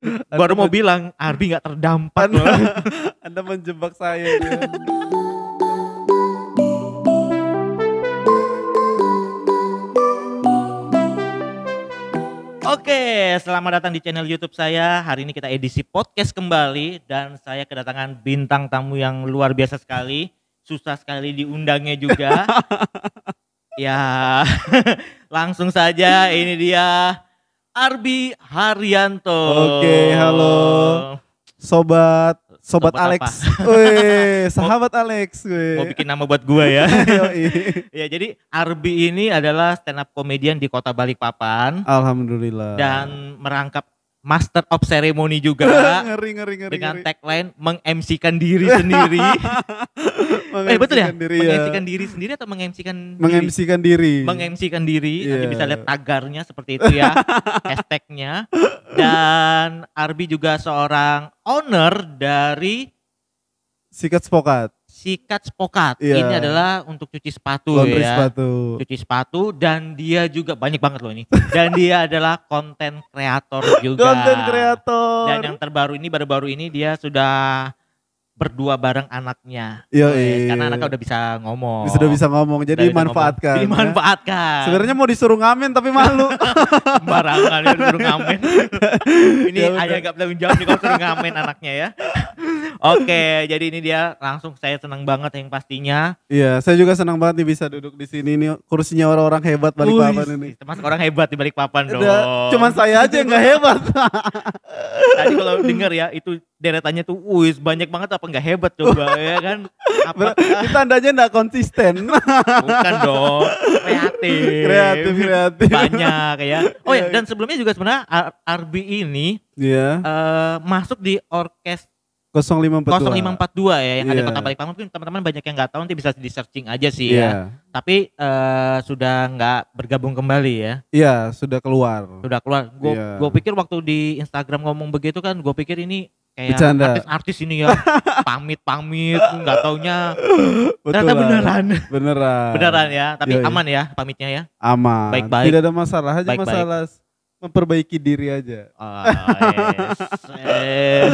Baru mau bilang Arbi nggak terdampak Anda, loh. Anda menjebak saya. ya. Oke, selamat datang di channel YouTube saya. Hari ini kita edisi podcast kembali dan saya kedatangan bintang tamu yang luar biasa sekali. Susah sekali diundangnya juga. ya, langsung saja ini dia Arbi Haryanto. Oke, halo. Sobat, sobat, Sobat Alex. Wih, sahabat Alex. Mau Wih. bikin nama buat gua ya. Ya, jadi Arbi ini adalah stand up comedian di Kota Balikpapan Alhamdulillah. dan merangkap Master of Ceremony juga. ngeri ngeri ngeri. dengan ngeri. tagline meng-MC-kan diri sendiri. eh betul ya? Meng-MC-kan diri ya. Meng-MC-kan diri sendiri atau meng-MC-kan diri? Meng-MC-kan diri. Diri. Nanti Iya. bisa lihat tagarnya seperti itu ya. Hashtagnya. Dan Arbi juga seorang owner dari Sikat spokat. Sikat Spokat. Iya. Ini adalah untuk cuci sepatu Laundry ya. sepatu. Cuci sepatu dan dia juga banyak banget loh ini. Dan dia adalah konten kreator juga. Konten kreator. Dan yang terbaru ini baru-baru ini dia sudah berdua bareng anaknya. Wes, Karena anaknya udah bisa ngomong. sudah bisa ngomong jadi Udah bisa manfaatkan. ngomong. Dimanfaatkan. Sebenarnya mau disuruh ngamen tapi malu. sembarangan ya suruh ngamen. ini Ya ayah gak bertanggung jawab nih kalau suruh ngamen anaknya ya. Oke, jadi ini dia langsung saya senang banget yang pastinya. Iya, saya juga senang banget nih bisa duduk di sini nih kursinya orang-orang hebat balik papan Wih, ini. Termasuk orang hebat di balik papan dong. Cuman saya aja yang nggak hebat. Tadi kalau denger ya itu deretannya tuh wih banyak banget apa nggak hebat coba ya kan. Apa Itu tandanya nggak konsisten. bukan dong kreatif. kreatif, kreatif. Banyak ya. Oh ya Iya, dan sebelumnya juga sebenarnya Ar- Arbi ini Iya, eh, masuk di orkes 0542. 0542 ya yang ada Iya. Kota Balikpapan mungkin teman-teman banyak yang nggak tahu nanti bisa di searching aja sih Iya. ya. Tapi eh, sudah nggak bergabung kembali ya. Iya, sudah keluar. Sudah keluar. Gue Iya. gue pikir waktu di Instagram ngomong begitu kan gue pikir ini kayak Bercanda. artis-artis ini ya pamit-pamit nggak taunya Betul. ternyata beneran Beneran. beneran ya tapi iya. aman ya pamitnya ya Aman. Baik-baik. Tidak ada masalah, hanya Baik-baik. masalah memperbaiki diri aja. Ah, yes.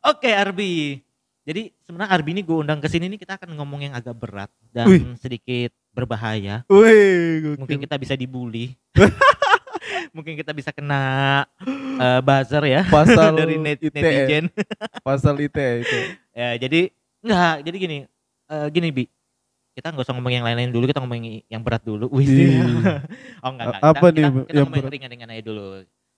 Oke Arbi jadi sebenarnya Arbi ini gue undang ke sini nih kita akan ngomong yang agak berat dan Wih. sedikit berbahaya Wih, mungkin kita bisa dibully mungkin kita bisa kena eh, buzzer ya. Pasal dari net, ITE, netizen. Pasal ITE itu. ya jadi enggak jadi gini eh, gini bi. Kita nggak usah ngomong yang lain-lain dulu kita ngomong yang- berat dulu. Wih, Iya. oh enggak, enggak. Apa kita, nih, kita, kita yang ngomong ringan-ringan aja dulu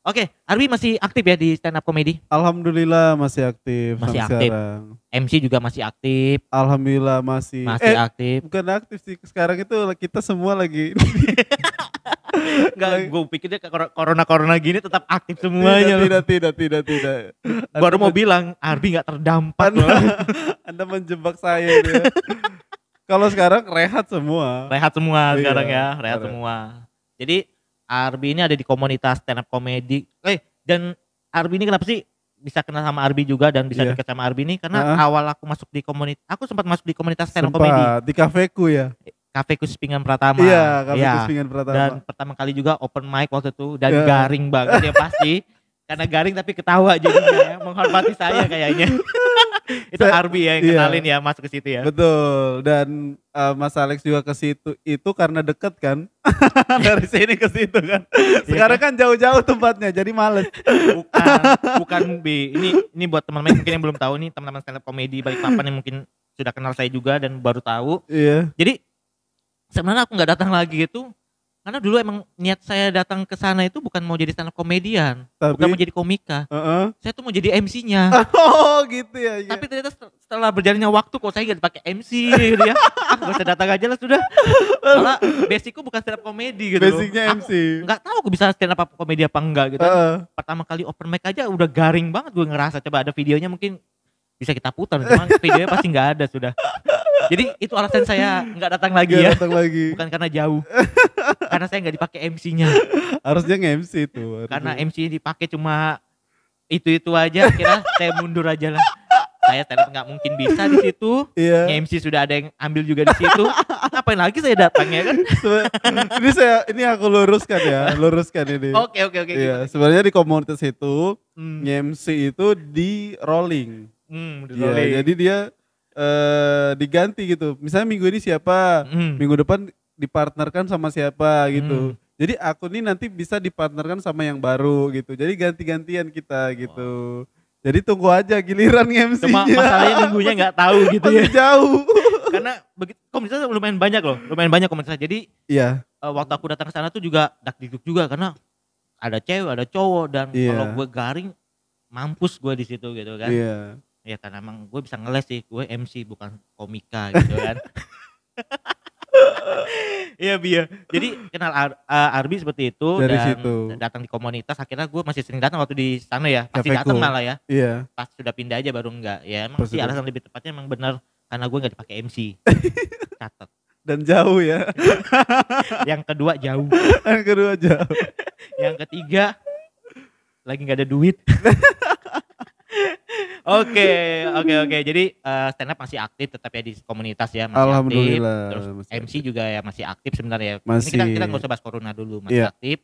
oke Arbi masih aktif ya di stand up comedy Alhamdulillah masih aktif Masih aktif. sekarang. MC juga masih aktif Alhamdulillah masih. masih eh, aktif bukan aktif sih. Sekarang itu kita semua lagi enggak lagi- gue pikir dia corona corona gini tetap aktif tidak, semuanya loh. tidak, tidak, tidak, tidak. baru mau bilang Arbi nggak terdampak Anda. Anda menjebak saya. dia. Kalau sekarang rehat semua. rehat semua Iya, sekarang ya rehat rehat. semua jadi Arbi ini ada di komunitas stand up comedy eh dan Arbi ini kenapa sih bisa kenal sama Arbi juga dan bisa Iya. dekat sama Arbi ini karena Heeh. awal aku masuk di komunitas aku sempat masuk di komunitas stand up comedy di kafeku ya. Cafe Kuspingan Pratama Iya, kafe Iya. Kuspingan pertama. dan pertama kali juga open mic waktu itu dan Iya. garing banget ya pasti karena garing tapi ketawa jadinya ya menghormati saya kayaknya itu Arbi ya yang iya. kenalin ya masuk ke situ ya Betul. Dan eh, Mas Alex juga ke situ itu karena deket kan. Dari sini ke situ kan. Sekarang kan jauh-jauh tempatnya jadi males. bukan bukan B ini ini buat teman-teman mungkin yang belum tahu nih teman-teman stand up comedy balik papan yang mungkin sudah kenal saya juga dan baru tahu Iya. jadi sebenarnya aku nggak datang lagi itu karena dulu emang niat saya datang ke sana itu bukan mau jadi stand up comedian Tapi bukan mau jadi komika Heeh. saya tuh mau jadi MC-nya Oh, gitu ya. iya. tapi ternyata set- setelah berjalannya waktu kok saya gak dipakai MC gitu ya ah gak usah datang aja lah sudah soalnya basicku bukan stand up comedy gitu loh. Basicnya Aku MC. nggak tahu aku bisa stand up comedy apa enggak gitu Heeh. pertama kali open mic aja udah garing banget gue ngerasa coba ada videonya mungkin bisa kita putar cuman videonya pasti nggak ada sudah jadi itu alasan saya nggak datang lagi Nggak ya datang lagi. bukan karena jauh karena saya nggak dipakai MC-nya Harusnya nge-MC itu. karena MC dipakai cuma itu itu aja kira saya mundur aja lah saya stand up nggak mungkin bisa di situ. Iya. MC sudah ada yang ambil juga di situ. Ngapain lagi saya datang ya kan? Ini saya ini aku luruskan ya, luruskan ini. Oke oke oke. Iya, sebenarnya di komunitas itu Hmm, MC itu di rolling. hmm, Iya, boleh. jadi dia eh diganti gitu. Misalnya minggu ini siapa, Hmm. minggu depan dipartnerkan sama siapa gitu. Hmm. Jadi aku nih nanti bisa dipartnerkan sama yang baru gitu. Jadi ganti-gantian kita gitu. Jadi tunggu aja giliran MC. Cuma masalahnya minggunya nggak tahu gitu ya. Jauh. Karena begitu komunitasnya lumayan banyak loh, lumayan banyak komunitasnya. Jadi Iya, eh, waktu aku datang ke sana tuh juga dak juga karena ada cewek, ada cowok dan Iya. kalau gue garing mampus gue di situ gitu kan. iya. Ya karena emang gue bisa ngeles sih, gue MC bukan komika gitu kan. Iya Bia. Jadi kenal Ar- eh, Arbi seperti itu Dari dan situ. datang di komunitas akhirnya gue masih sering datang waktu di sana ya. Pasti datang malah ya. Iya. Pas sudah pindah aja baru enggak. Ya emang sih alasan lebih tepatnya emang benar karena gue nggak dipakai MC. Catat. Dan jauh ya. Yang kedua jauh. Yang kedua jauh. Yang ketiga lagi nggak ada duit. Oke, oke, oke. Jadi eh, stand up masih aktif tetap ya di komunitas ya masih aktif. Alhamdulillah. Terus masih MC juga ya masih aktif sebenarnya. Ini Masih. kita kita nggak usah bahas corona dulu, masih Iya. aktif.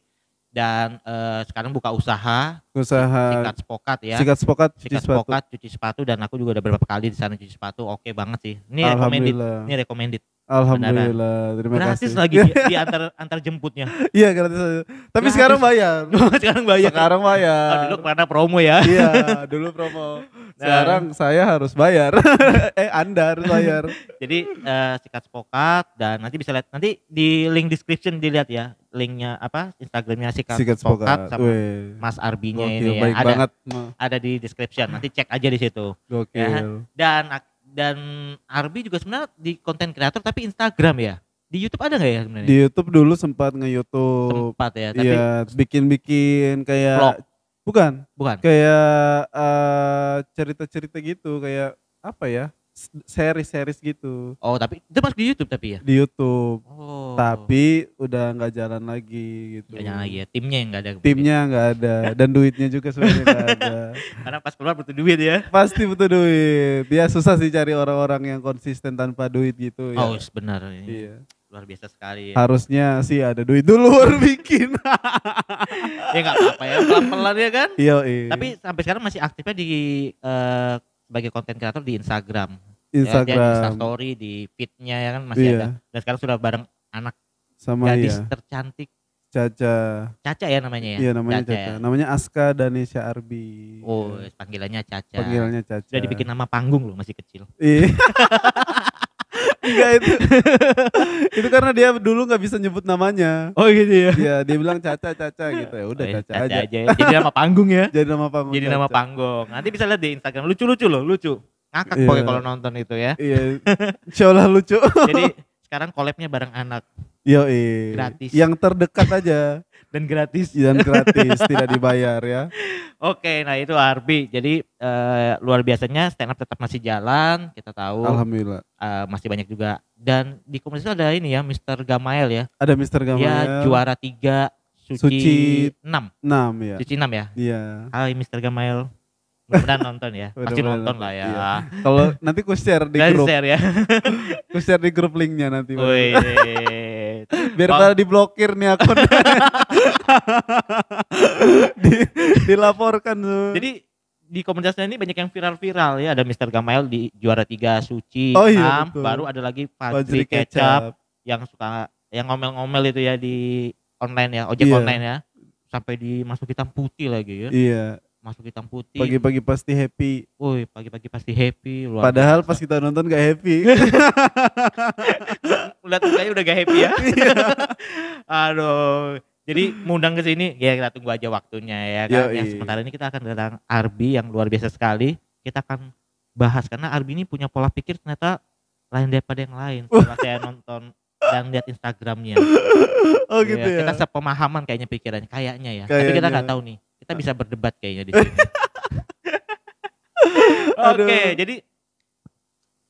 Dan eh, sekarang buka usaha Usaha sikat spokat ya. sikat spokat cuci Sikat sepatu. spokat, cuci sepatu dan aku juga udah beberapa kali di sana cuci sepatu. Oke banget sih. Ini recommended. Ini recommended. Alhamdulillah. Terima Gratis kasih. lagi di, di antar antar jemputnya. Iya gratis. Tapi Gratis. sekarang bayar. sekarang bayar. Sekarang bayar. Oh, dulu karena promo ya. iya, dulu promo. Sekarang saya harus bayar. eh, Anda harus bayar. Jadi eh, sikat spokat dan nanti bisa lihat nanti di link description dilihat ya linknya apa Instagramnya sikat, Sikat spokat spokat. sama Weh. Mas Arbinya Gokil, ini ya baik ada banget. ada di description nanti cek aja di situ Gokil. dan dan Arbi juga sebenarnya di konten kreator tapi Instagram ya di YouTube ada nggak ya sebenarnya Di YouTube dulu sempat nge-YouTube. sempat ya tapi Iya, bikin-bikin kayak Vlog. bukan, bukan kayak eh, cerita-cerita gitu, kayak apa ya? Series-series gitu oh tapi itu masuk di YouTube tapi ya di YouTube. oh Tapi udah nggak jalan lagi gitu. Nggak jalan lagi ya timnya yang nggak ada Timnya nggak ada dan duitnya juga sebenarnya nggak ada. karena pas keluar butuh duit ya Pasti butuh duit. Ya susah sih cari orang-orang yang konsisten tanpa duit gitu ya. oh benar ini Iya. luar biasa sekali ya. Harusnya sih ada duit dulu baru bikin. ya nggak apa-apa ya pelan-pelan ya kan Iya, Tapi sampai sekarang masih aktifnya di eh, sebagai konten kreator di Instagram. Ya, dia di Instagram Instastory, di feednya ya kan masih Iya. ada. Dan sekarang sudah bareng anak sama gadis ya tercantik Caca. Caca ya namanya ya. Iya namanya Caca Caca. ya? Namanya Aska Danesha Arbi. Oh, Iya. panggilannya Caca. Panggilannya Caca. Sudah dibikin nama panggung loh masih kecil. Iya. Enggak itu. itu karena dia dulu nggak bisa nyebut namanya. Oh gitu ya. Iya, dia bilang Caca Caca gitu ya. Udah Oh, ya, Caca, aja. ya. Jadi nama panggung ya. Jadi nama panggung. Jadi nama Caca. panggung. Nanti bisa lihat di Instagram lucu-lucu loh, lucu. Ngakak Iya. pokoknya kalau nonton itu ya. Iya. Allah lucu. Jadi sekarang collabnya bareng anak Yo, Gratis. Yang terdekat aja dan gratis. dan gratis, tidak dibayar ya. Oke, nah itu Arbi. Jadi eh, luar biasanya stand up tetap masih jalan, kita tahu Alhamdulillah. eh, masih banyak juga. Dan di komunitas ada ini ya, Mr. Gamael ya. Ada Mr. Gamal. Dia juara tiga, suci, Suci 6. 6 ya. Suci 6 ya. Iya. Hai Mr. Gamael. Mudah-mudahan nonton ya. Pasti Mudah-mudahan nonton lah ya. Iya. Kalau nanti ku share di Dan grup, share ya. ku share di grup linknya nanti. Wih. Biar pada diblokir nih akun. di, dilaporkan tuh. Jadi di komunitasnya ini banyak yang viral-viral ya. Ada Mr. Gamael di juara tiga suci Oh iya, 6. betul. Baru ada lagi Fajri Fajri Kecap. yang suka yang ngomel-ngomel itu ya di online ya ojek Iya. online ya sampai dimasuk hitam putih lagi ya Iya, masuk hitam putih pagi-pagi pasti happy. woi pagi-pagi pasti happy luar Padahal biasa. pas kita nonton gak happy. lihat mukanya udah gak happy ya Iya. aduh jadi mengundang ke sini ya kita tunggu aja waktunya ya kan Yoi. yang sementara ini kita akan datang Arbi yang luar biasa sekali kita akan bahas karena Arbi ini punya pola pikir ternyata lain daripada yang lain setelah saya nonton dan lihat Instagramnya oh Iya, gitu ya. Kita sepemahaman kayaknya pikirannya, kayaknya ya. Tapi kita Kayaknya. nggak tahu nih. Kita bisa berdebat kayaknya di sini. Oke, jadi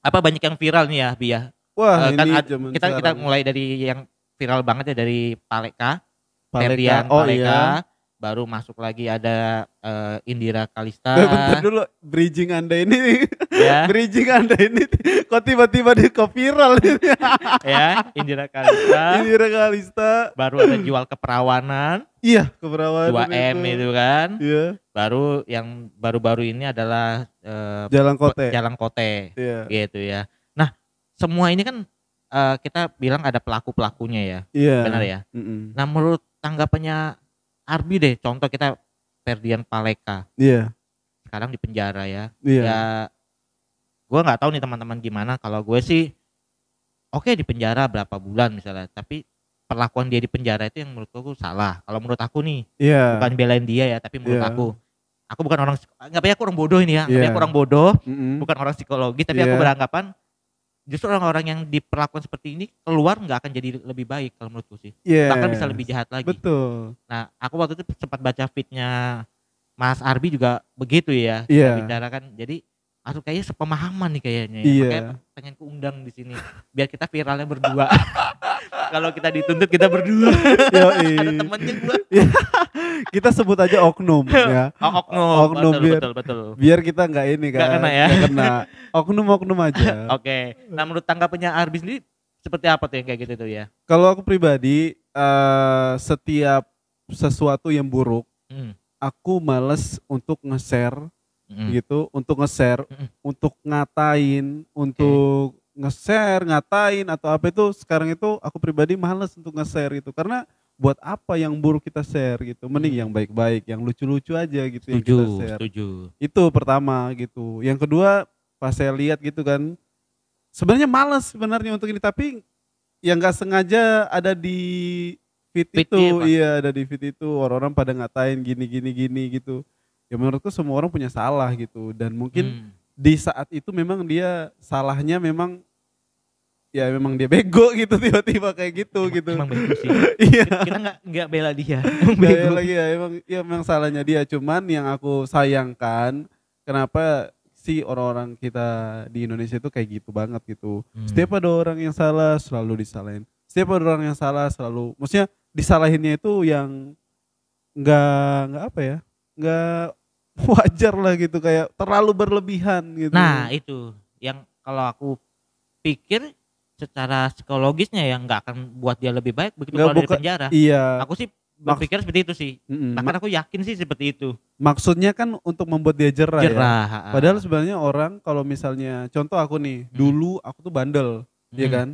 apa banyak yang viral nih ya, Bi ya. Wah, Eh, kan ini ad- kita kita mulai dari yang viral banget ya dari Paleka, Paleka. Ferdian Oh Paleka. iya. Baru masuk lagi ada eh, Indira Kalista Bentar dulu, bridging anda ini, ya bridging anda ini, kok tiba-tiba di kok viral ini. ya Indira Kalista Indira Kalista, baru ada jual keperawanan iya keperawanan 2M itu kan Iya, baru yang baru-baru ini adalah eh, Jalan Kote. Jalan Kote Iya, gitu ya. Nah, semua ini kan eh, kita bilang ada pelaku-pelakunya ya, iya. benar ya. Mm-mm. Nah, menurut tanggapannya Arbi deh, contoh kita Ferdian Paleka Iya, sekarang di penjara ya. iya. Ya, gue nggak tahu nih teman-teman gimana. Kalau gue sih, oke di penjara berapa bulan misalnya, tapi perlakuan dia di penjara itu yang menurut gue salah. Kalau menurut aku nih, Iya. bukan belain dia ya, tapi menurut Iya. aku, aku bukan orang, nggak apa aku orang bodoh ini ya, nggak Iya. aku orang bodoh, Mm-mm. bukan orang psikologi tapi aku Iya. beranggapan justru orang-orang yang diperlakukan seperti ini keluar nggak akan jadi lebih baik kalau menurutku sih bahkan bisa Yes. lebih jahat lagi Betul. nah aku waktu itu sempat baca fitnya Mas Arbi juga begitu ya Iya. Dia bicarakan jadi aku kayaknya sepemahaman nih kayaknya ya. Iya. makanya pengen kuundang di sini biar kita viralnya berdua kalau kita dituntut kita berdua Yoi. ada temennya gua Kita sebut aja oknum ya. oh, oknum, Oknum betul, biar- betul betul Biar kita nggak ini kan. Nggak kena ya. nggak kena. Oknum-oknum aja. oke nah menurut tanggapannya Arbi sendiri seperti apa tuh yang kayak gitu tuh ya Kalau aku pribadi eh setiap sesuatu yang buruk, Hmm. aku males untuk nge-share Mm. gitu, untuk nge-share, Mm-mm. untuk ngatain, untuk nge-share, ngatain atau apa itu sekarang itu aku pribadi males untuk nge-share itu karena buat apa yang buruk kita share gitu. Mending Hmm. yang baik-baik, yang lucu-lucu aja gitu yang setuju kita share. setuju Itu pertama gitu. Yang kedua pas saya lihat gitu kan, sebenarnya males sebenarnya untuk ini tapi yang nggak sengaja ada di feed, Feed itu, iya ada di feed itu orang-orang pada ngatain gini gini gini gitu. Ya menurutku semua orang punya salah gitu dan mungkin Hmm. di saat itu memang dia salahnya memang ya memang dia bego gitu tiba-tiba kayak gitu Emang- gitu. emang bego sih Iya. kita nggak nggak bela dia emang bego lagi ya emang ya memang salahnya dia cuman yang aku sayangkan kenapa si orang-orang kita di Indonesia itu kayak gitu banget gitu. Hmm. Setiap ada orang yang salah selalu disalahin. Setiap ada orang yang salah selalu maksudnya disalahinnya itu yang nggak nggak apa ya? nggak wajar lah gitu kayak terlalu berlebihan gitu. nah itu yang kalau aku pikir secara psikologisnya yang nggak akan buat dia lebih baik begitu kalau dari bukan- penjara iya. aku sih berpikir seperti itu sih mm-mm. bahkan aku yakin sih seperti itu Maksudnya kan untuk membuat dia jerah, ya. jerah Padahal sebenarnya orang kalau misalnya contoh aku nih, Hmm. dulu aku tuh bandel, ya Hmm. kan?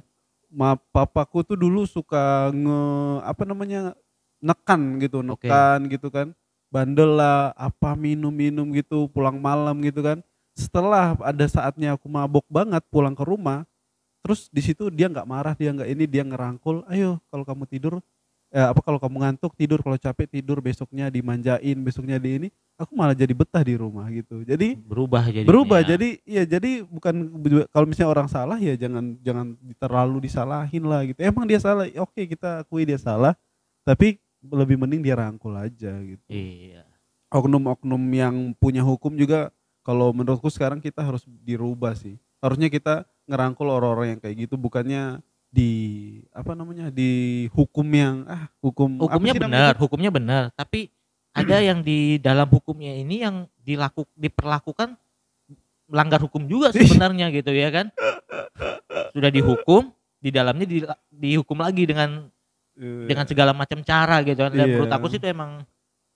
Ma papaku tuh dulu suka nge apa namanya? nekan gitu, nekan gitu kan. Bandel lah, apa minum-minum gitu, pulang malam gitu kan. Setelah ada saatnya aku mabok banget pulang ke rumah, terus di situ dia nggak marah, dia nggak ini, dia ngerangkul, ayo kalau kamu tidur eh, apa kalau kamu ngantuk tidur, kalau capek tidur, besoknya dimanjain, besoknya di ini, aku malah jadi betah di rumah gitu. Jadi berubah jadi berubah. Jadi ya jadi bukan kalau misalnya orang salah ya jangan jangan terlalu disalahin lah gitu. Emang dia salah oke kita akui dia salah. Tapi lebih mending dia rangkul aja gitu. Iya. Oknum-oknum yang punya hukum juga kalau menurutku sekarang kita harus dirubah sih. Harusnya kita ngerangkul orang-orang yang kayak gitu bukannya di apa namanya di hukum yang ah hukum hukumnya namanya benar hukumnya benar. Tapi ada yang di dalam hukumnya ini yang dilaku diperlakukan melanggar hukum juga sebenarnya gitu ya kan. Sudah dihukum di dalamnya di, dihukum lagi dengan Eh, dengan segala macam cara gitu kan. Dan Iya. menurut aku sih itu emang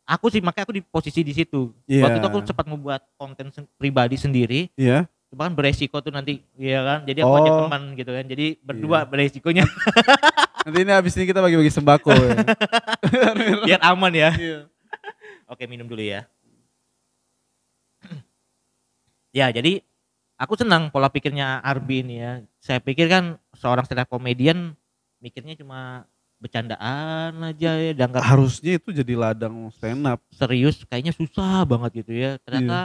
aku sih makanya aku di posisi di situ. Iya. Waktu itu aku sempat membuat konten sen- pribadi sendiri, Iya. bahkan beresiko tuh nanti ya kan. Jadi aku ajak Oh. teman gitu kan. Jadi berdua Iya. beresikonya nanti ini habis ini kita bagi-bagi sembako ya. biar aman ya. Iya. Oke, minum dulu ya. ya, jadi aku senang pola pikirnya Arbi ini ya. Saya pikir kan seorang stand up comedian mikirnya cuma bercandaan aja ya dan harusnya itu jadi ladang stand up serius kayaknya susah banget gitu ya. Iya. ternyata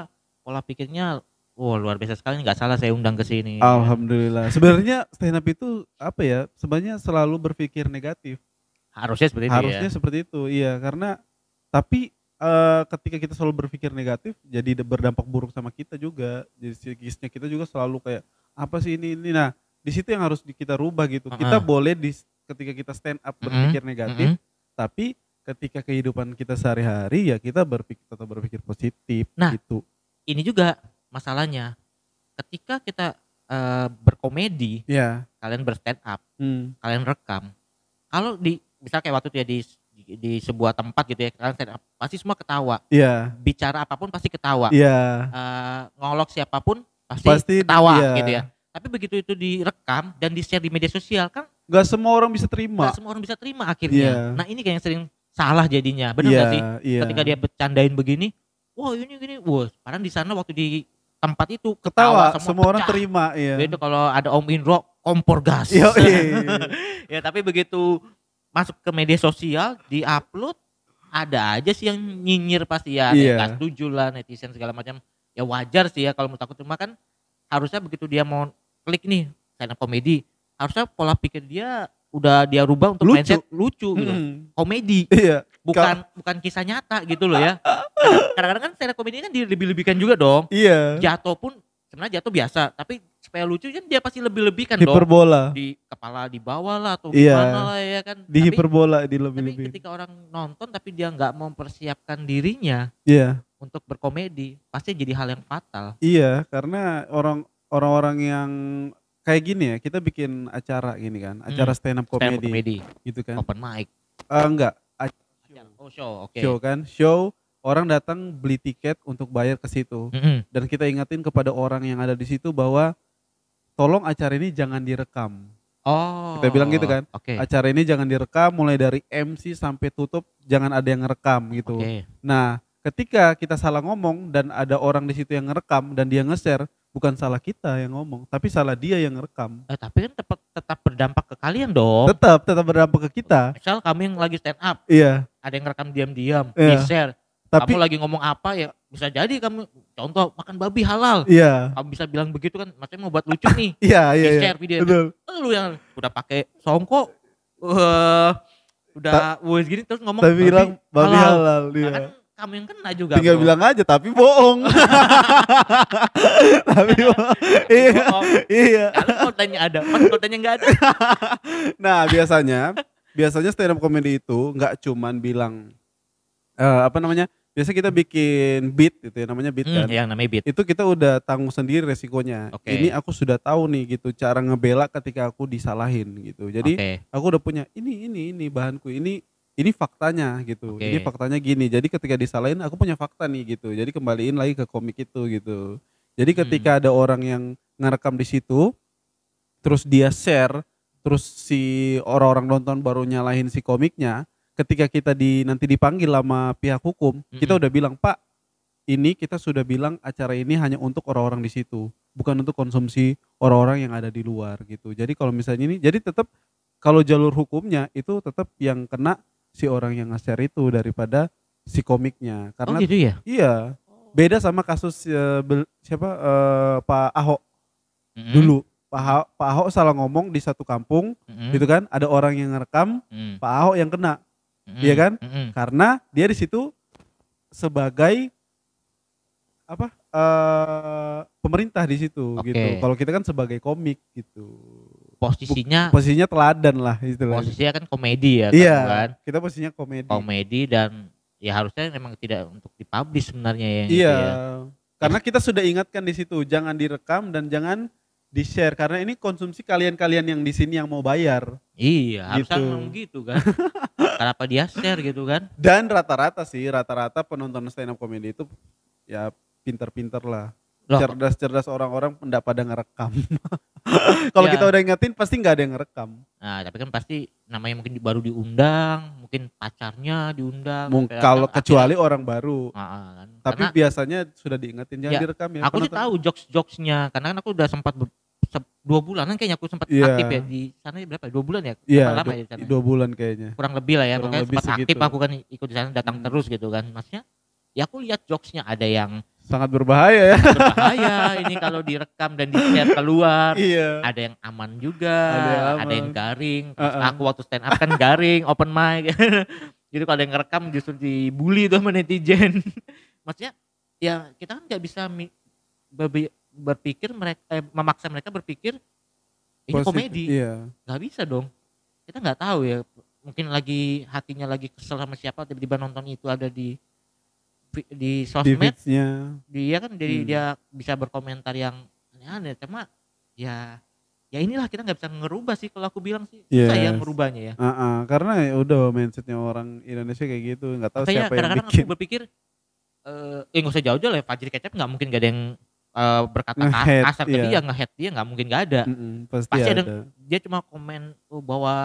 pola pikirnya wah luar biasa sekali. Nggak salah saya undang ke sini. Alhamdulillah. Sebenarnya stand up itu apa ya? Sebenarnya selalu berpikir negatif. Harusnya seperti itu harusnya ya seperti itu iya. Karena tapi eh, ketika kita selalu berpikir negatif jadi berdampak buruk sama kita juga. Jadi psikisnya kita juga selalu kayak apa sih ini ini? Nah di situ yang harus kita rubah gitu. Kita Uh-uh. boleh di ketika kita stand up Mm-mm, berpikir negatif Mm-mm. tapi ketika kehidupan kita sehari-hari ya kita berpikir tetap berpikir positif Nah. gitu. Ini juga masalahnya. Ketika kita eh, berkomedi, Ya. kalian berstand up, Hmm. kalian rekam. Kalau di misal kayak waktu itu ya di di, di sebuah tempat gitu ya, kalian stand up, pasti semua ketawa. Iya. Bicara apa pun pasti ketawa. Iya. Eh, ngolok siapa pun pasti, Pasti ketawa iya. gitu ya. Tapi begitu itu direkam dan di-share di media sosial kan Gak semua orang bisa terima. nggak semua orang bisa terima akhirnya. Iya. Nah ini kayak yang sering salah jadinya, benar Iya, nggak sih? Iya. Ketika dia bercandain begini, wah ini gini, wah padahal di sana waktu di tempat itu ketawa, ketawa, semua, orang pecah. terima, iya. Itu kalau ada Om Indro kompor gas. Iya, iya. ya tapi begitu masuk ke media sosial, di-upload ada aja sih yang nyinyir pasti ya, yang Iya. nggak setuju lah netizen segala macam. Ya wajar sih ya kalau menurut aku cuma kan harusnya begitu dia mau klik nih up komedi, harusnya pola pikir dia udah dia rubah untuk Lucu. mindset lucu gitu. Mm. Komedi Iya. bukan bukan kisah nyata gitu loh ya. Kadang-kadang kan stand up komedi kan dilebih-lebihkan juga dong. Iya. Jatuh pun sebenarnya jatuh biasa, tapi supaya lucu kan dia pasti lebih-lebihkan dong Hiperbola. di kepala di bawah lah atau Iya. gimana lah ya kan. Di tapi, hiperbola di tapi lebih-lebih. ketika orang nonton tapi dia nggak mempersiapkan dirinya Iya. untuk berkomedi, pasti jadi hal yang fatal. Iya, karena orang orang-orang yang kayak gini ya, kita bikin acara gini kan, acara stand up Hmm. Stand up comedy gitu kan. open mic. Eh, enggak, Oh show, oke. show kan, show orang datang beli tiket untuk bayar ke situ. Mm-mm. Dan kita ingatin kepada orang yang ada di situ bahwa tolong acara ini jangan direkam. Oh. Kita bilang gitu kan. Oke. Acara ini jangan direkam mulai dari MC sampai tutup jangan ada yang ngerekam gitu. Oke. Nah, ketika kita salah ngomong dan ada orang di situ yang ngerekam dan dia nge-share, bukan salah kita yang ngomong, tapi salah dia yang ngerekam. Eh, tapi kan tetap tetap berdampak ke kalian dong. Tetap tetap berdampak ke kita. Misal kami yang lagi stand up, Iya, ada yang rekam diam-diam, Iya. di-share. tapi kamu lagi ngomong apa ya bisa jadi kamu contoh makan babi halal. iya. Kamu bisa bilang begitu kan, maksudnya mau buat lucu nih. Iya, iya, iya. di-share video Betul. lu yang udah pakai songkok eh udah wes gini terus ngomong Tapi bilang babi halal, Nah, iya. kan kamu yang kena juga Tinggal bro. bilang aja tapi bohong. tapi bohong. iya, Bohong. iya. kalau kontennya ada pas kontennya nggak ada Nah, biasanya biasanya stand up comedy itu nggak cuman bilang eh, apa namanya? Biasa kita bikin beat gitu ya, namanya beat hmm, kan. yang namanya beat Itu kita udah tanggung sendiri resikonya. Oke. Ini aku sudah tahu nih gitu cara ngebela ketika aku disalahin gitu. Jadi Oke. aku udah punya ini ini ini bahanku ini ini faktanya gitu Oke. ini faktanya gini jadi ketika disalahin aku punya fakta nih gitu jadi kembaliin lagi ke komik itu gitu jadi Hmm. ketika ada orang yang ngerekam di situ terus dia share terus si orang-orang nonton baru nyalahin si komiknya ketika kita di nanti dipanggil sama pihak hukum kita Mm-mm. udah bilang pak ini kita sudah bilang acara ini hanya untuk orang-orang di situ bukan untuk konsumsi orang-orang yang ada di luar gitu jadi kalau misalnya ini jadi tetap kalau jalur hukumnya itu tetap yang kena si orang yang nge-share itu daripada si komiknya oh karena gitu ya iya beda sama kasus bel- siapa eh, Pak Ahok Mm-mm. dulu Pak Ahok, Pak Ahok salah ngomong di satu kampung Mm-mm. gitu kan ada orang yang ngerekam Mm. Pak Ahok yang kena Mm-mm. iya kan? Mm-mm. karena dia di situ sebagai apa eh pemerintah di situ Oke. gitu kalau kita kan sebagai komik gitu posisinya posisinya teladan lah istilahnya. Posisinya kan komedi ya iya kan kita posisinya komedi. Komedi dan ya harusnya memang tidak untuk dipublish sebenarnya ya gitu iya ya. karena kita sudah ingatkan di situ jangan direkam dan jangan di share karena ini konsumsi kalian-kalian yang di sini yang mau bayar. Iya harusnya Gitu. memang gitu kan? Kenapa dia share gitu kan? Dan rata-rata sih rata-rata penonton stand up comedy itu ya pinter-pinter lah cerdas-cerdas orang-orang tidak pada ngerekam kalau Ya. kita udah ingetin pasti nggak ada yang ngerekam Nah, tapi kan pasti namanya mungkin baru diundang, mungkin pacarnya diundang. Mung- supaya kalau kan kecuali orang baru akhirnya- Ah, ah, kan. tapi Karena biasanya sudah diingetin jangan Ya, direkam ya aku sih penonton. tahu jokes-jokesnya, karena kan aku udah sempat dua bulan kan kayaknya aku sempat Iya. aktif ya di sana berapa? ya? Dua bulan ya? Berapa lama ya di sana? dua bulan kayaknya Kurang lebih lah ya, kurang pokoknya lebih sempat aktif segitu. aku kan ikut di sana datang Hmm. terus gitu kan. Maksudnya ya aku lihat jokesnya ada yang sangat berbahaya ya berbahaya ini kalau direkam dan di-share keluar. iya Ada yang aman juga, Ada yang ada yang garing. Terus Uh-uh. aku waktu stand up kan garing, open mic. Jadi kalau ada yang ngerekam justru dibully tuh sama netizen. Maksudnya ya kita kan nggak bisa berpikir mereka eh, memaksa mereka berpikir ini Positif, komedi, iya nggak bisa dong. Kita nggak tahu ya mungkin lagi hatinya lagi kesel sama siapa tiba-tiba nonton itu ada di di di sosmed feeds-nya dia kan jadi Hmm. dia bisa berkomentar yang aneh-aneh cuma ya ya inilah kita nggak bisa ngerubah sih kalau aku bilang sih ya Yes. ngerubahnya ya Ah, ah, karena ya udah mindsetnya orang Indonesia kayak gitu nggak tahu makanya siapa yang kadang-kadang bikin aku berpikir eh eh nggak usah jauh-jauh lah Fajri Kecap nggak mungkin gak ada yang eh, berkata kasar ke iya. dia nge-hate dia nggak mungkin gak ada Mm-mm, pasti, Pasti ada, ada. dia cuma komen oh, bahwa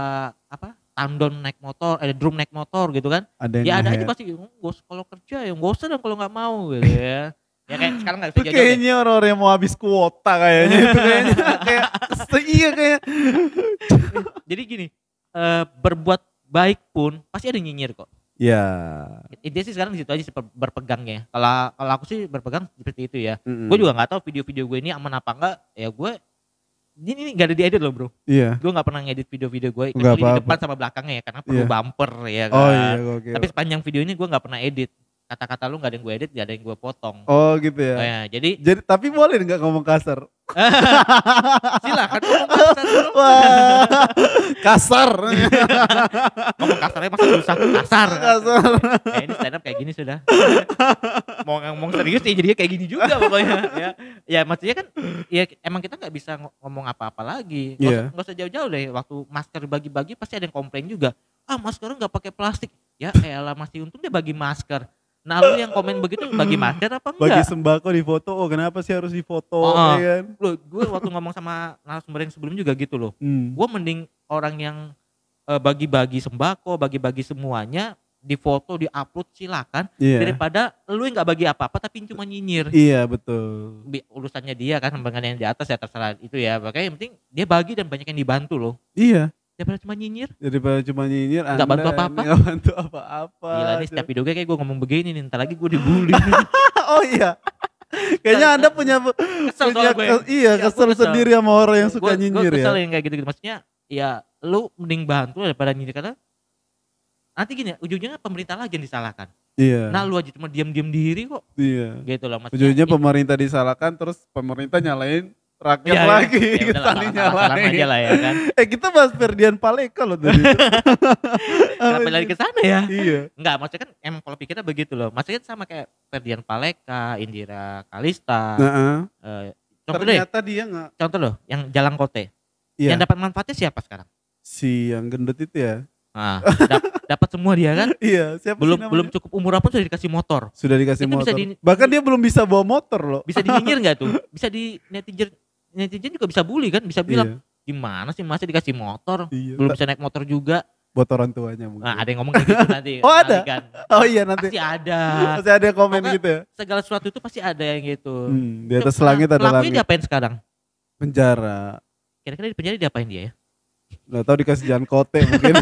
apa tandon naik motor ada drum naik motor gitu kan ada yang ya ada aja pasti "Oh, gak usah kalau kerja ya gak usah dong kalau nggak mau gitu ya ya kayak sekarang nggak itu usah jauh-jauh deh. kayaknya orang-orang yang mau habis kuota kayaknya itu kayaknya kayak iya kayak jadi gini eh, berbuat baik pun pasti ada yang nyinyir kok ya Intinya sih sekarang di situ aja sih berpegangnya. Kalau kalau aku sih berpegang seperti itu ya. mm-mm. Gue juga nggak tahu video-video gue ini aman apa enggak. Ya gue ini, ini gak ada diedit loh bro. iya Gue nggak pernah ngedit video-video gue. Kecuali di depan sama belakangnya ya karena perlu Iya. bumper ya kan. oh iya oke Tapi sepanjang video ini gue nggak pernah edit. Kata-kata lu nggak ada yang gue edit, gak ada yang gue potong. oh gitu ya Oh, ya, jadi jadi tapi boleh nggak ngomong kasar silakan ngomong kasar bro. wah kasar Ngomong kasarnya masa susah kasar. kasar Eh, ini stand up kayak gini sudah. mau ngomong serius ya jadinya kayak gini juga pokoknya ya. Ya maksudnya kan ya emang kita nggak bisa ngo- ngomong apa-apa lagi. Nggak Iya. usah- nggak usah jauh-jauh deh waktu masker bagi-bagi pasti ada yang komplain juga. Ah masker nggak pakai plastik. Ya elah masih untung dia bagi masker. Nah lu yang komen begitu bagi masker apa bagi enggak? sembako di foto oh kenapa sih harus di foto Oh, ya kan? Lu gue waktu ngomong sama narasumber yang sebelum juga gitu loh. Hmm. Gue mending orang yang eh, bagi-bagi sembako, bagi-bagi semuanya di foto, di upload silakan iya. daripada lu yang nggak bagi apa-apa tapi cuma nyinyir. Iya betul. Bi- urusannya dia kan dengan yang di atas ya terserah itu ya. Makanya yang penting dia bagi dan banyak yang dibantu loh. Iya daripada cuma nyinyir? Daripada cuma nyinyir Nggak bantu apa-apa. nggak bantu apa-apa gila nih setiap video kayak gue ngomong begini nih ntar lagi gue dibully oh iya. Kayaknya anda punya kesel punya gue. ke- iya Ya, kesel kesel. sendiri sama orang yang suka gue nyinyir ya. kesel yang kayak gitu-gitu maksudnya ya lu mending bantu daripada nyinyir karena nanti gini ujungnya pemerintah lagi yang disalahkan. Iya. Nah lu aja cuma diam-diam diri kok. Iya. Gitu loh maksudnya. Ujungnya ya- pemerintah disalahkan terus pemerintah nyalain rakyat ya, lagi ya kita udahlah, saling salah-salah aja lah ya kan eh kita bahas Ferdian Paleka loh tadi kenapa lari ke sana ya iya Enggak, maksudnya kan emang kalau pikirnya begitu loh. Maksudnya sama kayak Ferdian Paleka, Indira Kalista. nah, eh, contoh deh, ternyata dia nggak contoh loh, yang Jalan Kote. iya Yang dapat manfaatnya siapa sekarang? si yang gendut itu ya Nah, dap- dapat semua dia kan? iya siapa Belum belum cukup umur apa sudah dikasih motor. sudah dikasih Itu bisa motor di- bahkan dia belum bisa bawa motor loh Bisa dinyinyir nggak tuh? Bisa di netizen netizen juga bisa bully kan? Bisa bilang, iya, gimana sih masih dikasih motor? iya. Belum bisa naik motor juga. buat orang tuanya mungkin Nah, ada yang ngomong kayak gitu nanti. Oh, ada? Kan. oh iya nanti Pasti ada. masih ada yang komen Pokoknya- gitu ya Segala sesuatu itu pasti ada yang gitu. hmm, di atas Nah, langit ada pelakunya langit diapain sekarang? penjara Kira-kira di penjara diapain dia ya? Nggak tahu dikasih jalan kote mungkin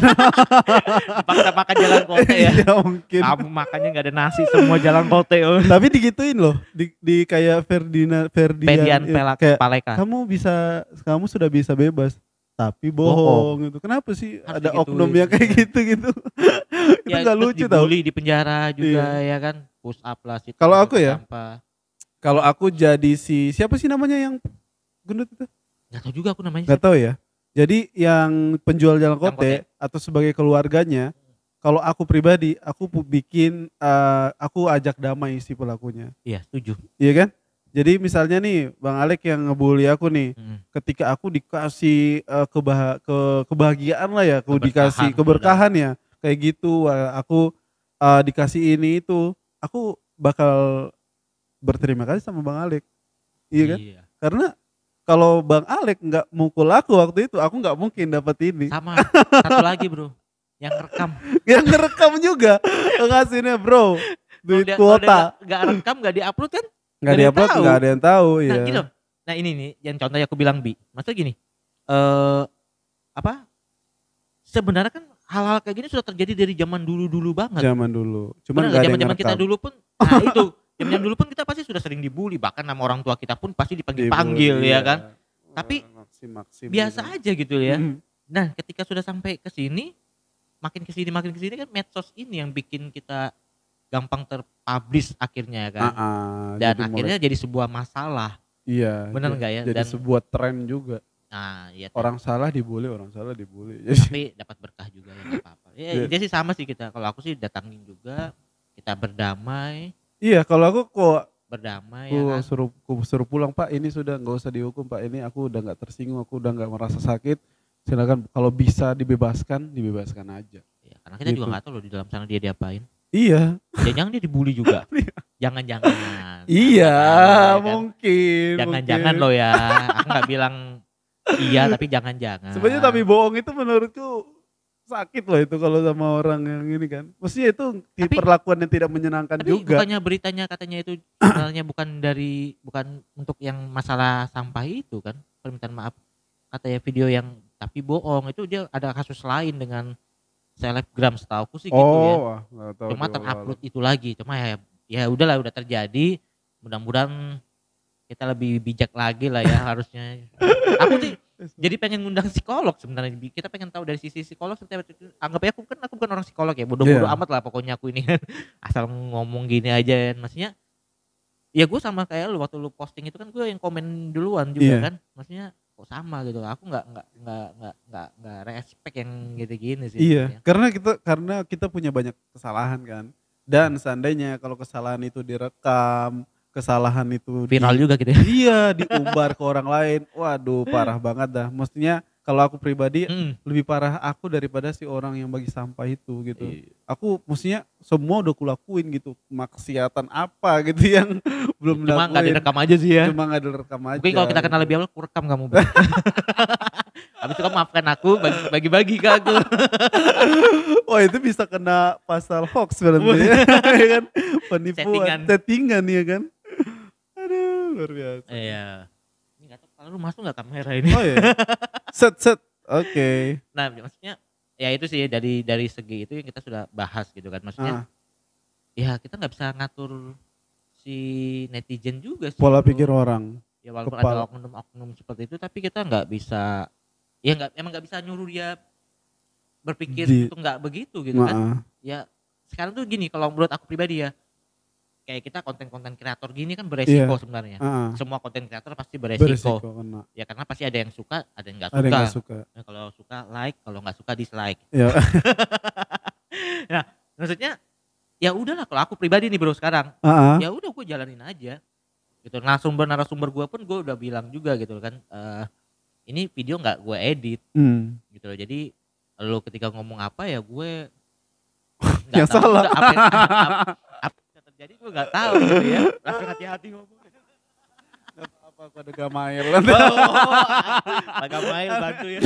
Dipaksa makan jalan kote ya. iya mungkin Kamu makannya nggak ada nasi semua jalan kote. Oh. tapi digituin loh di, di kayak Ferdinand Ferdian Pedian eh, pelak kayak paleka. kamu bisa kamu sudah bisa bebas tapi bohong itu kenapa sih Harus ada oknum yang kayak gitu gitu itu Ya, terus lucu tau di penjara juga ya kan. Push up lah situ. Kalau aku ya, kalau aku jadi si siapa sih namanya yang gendut itu Nggak tahu juga aku namanya. nggak tahu ya jadi yang penjual jalan kote atau sebagai keluarganya kalau aku pribadi aku bikin eh, aku ajak damai si pelakunya. Iya, setuju. iya kan? Jadi misalnya nih bang Alek yang ngebully aku nih Mm. ketika aku dikasih eh, kebah ke kebahagiaan lah ya aku Keberkahan, dikasih keberkahan ya kayak gitu aku eh, dikasih ini itu aku bakal berterima kasih sama bang Alek. Iya kan? Karena kalau bang Alek nggak mukul aku waktu itu aku nggak mungkin dapat ini Sama. Satu lagi bro. Yang rekam. yang ngerekam juga ngasihnya bro duit dia kuota nggak- rekam, nggak diupload kan? nggak diupload nggak ada yang tahu Nah ya gini loh. Nah ini nih yang contohnya aku bilang bi. Maksudnya gini. eh apa? Sebenarnya kan hal-hal kayak gini sudah terjadi dari zaman dulu-dulu banget. zaman dulu cuman Bener yang zaman-zaman kita dulu pun nah itu zaman dulu pun kita pasti sudah sering dibully bahkan nama orang tua kita pun pasti dipanggil-panggil Dibully, ya iya. kan Tapi maksim, maksim biasa gitu. aja gitu ya Mm. nah ketika sudah sampai ke sini makin ke sini makin ke sini kan medsos ini yang bikin kita gampang terpublish akhirnya kan Ah, ah, dan jadi mulai- akhirnya jadi sebuah masalah iya bener jadi- nggak ya jadi dan sebuah tren juga Nah, iya. Orang salah dibully, orang salah dibully. Tapi dapat berkah juga ya nggak apa-apa. Ya, Iya. dia sih sama sih kita. Kalau aku sih datangin juga, kita berdamai, iya kalau aku kok berdamai aku ya kan. suruh aku suruh pulang Pak ini sudah nggak usah dihukum Pak ini aku udah nggak tersinggung aku udah nggak merasa sakit silakan kalau bisa dibebaskan dibebaskan aja Ya, karena kita juga Gitu. nggak tahu loh di dalam sana dia diapain. iya Jangan dia dibully juga. Jangan-jangan. iya Jangan, ya kan? mungkin Jangan-jangan loh ya. Aku nggak bilang iya tapi jangan-jangan. sebenarnya tapi bohong itu menurutku sakit loh itu kalau sama orang yang ini kan. Mestinya itu Tapi- perlakuan yang tidak menyenangkan Tapi juga. bukannya beritanya katanya itu sebenarnya bukan dari bukan untuk yang masalah sampah itu kan? Permintaan maaf. Katanya video yang tapi bohong. Itu dia ada kasus lain dengan selebgram. Setauku sih gitu ya. oh wah, tahu Cuma terupload itu lagi. Cuma ya ya udahlah udah terjadi. Mudah-mudahan kita lebih bijak lagi lah ya harusnya. Aku sih jadi pengen ngundang psikolog sebenarnya. Kita pengen tahu dari sisi psikolog seperti anggap aja aku kan aku bukan orang psikolog ya. Bodoh-bodoh Iya. amat lah pokoknya aku ini. Asal ngomong gini aja. Maksudnya ya gue sama kayak lu waktu lu posting itu kan gue yang komen duluan juga Iya. kan. Maksudnya kok sama gitu aku nggak nggak nggak nggak nggak nggak respect yang gitu-gini sih Iya, sebenarnya. karena kita karena kita punya banyak kesalahan kan. Dan seandainya kalau kesalahan itu direkam, kesalahan itu di- viral juga gitu ya iya diumbar ke orang lain. Waduh, parah banget dah. Mestinya kalau aku pribadi Mm. lebih parah aku daripada si orang yang bagi sampah itu gitu. Iya. Aku mestinya semua udah kulakuin gitu. Maksiatan apa gitu yang belum cuma nggak direkam aja sih ya Cuma nggak direkam aja. Mungkin kalau kita kenal lebih awal, aku rekam kamu. Habis itu kamu maafkan aku, bagi- bagi-bagi ke aku. Wah itu bisa kena pasal hoax berarti ya ya kan penipuan Settingan. settingan ya kan aduh luar biasa Iya. Ini nggak tahu kalau lu masuk nggak kamera ini. oh ya set set oke Nah, maksudnya ya itu sih dari dari segi itu yang kita sudah bahas gitu kan. Maksudnya Ah, ya kita nggak bisa ngatur si netizen juga sih. pola pikir orang Ya walaupun kepala. ada oknum-oknum seperti itu, tapi kita nggak bisa, ya nggak emang nggak bisa nyuruh dia berpikir Di- itu nggak begitu gitu kan. Maaf. ya sekarang tuh gini kalau menurut aku pribadi ya kayak kita konten-konten kreator gini kan beresiko Iya. sebenarnya Ah, semua konten kreator pasti beresiko. beresiko kena ya karena pasti ada yang suka ada yang nggak ada yang suka nggak suka Ya, kalau suka like kalau nggak suka dislike ya maksudnya ya udahlah kalau aku pribadi nih bro sekarang ah. ya udah gue jalanin aja gitu narasumber narasumber gue pun gue udah bilang juga gitu kan eh, ini video nggak gue edit Hmm. gitu loh jadi lo ketika ngomong apa ya gue Yang tahu salah. juga apa, apa, apa terjadi gue nggak tahu gitu ya. Langsung hati-hati ngomong apa aku ada gamail oh, agak main bantu ya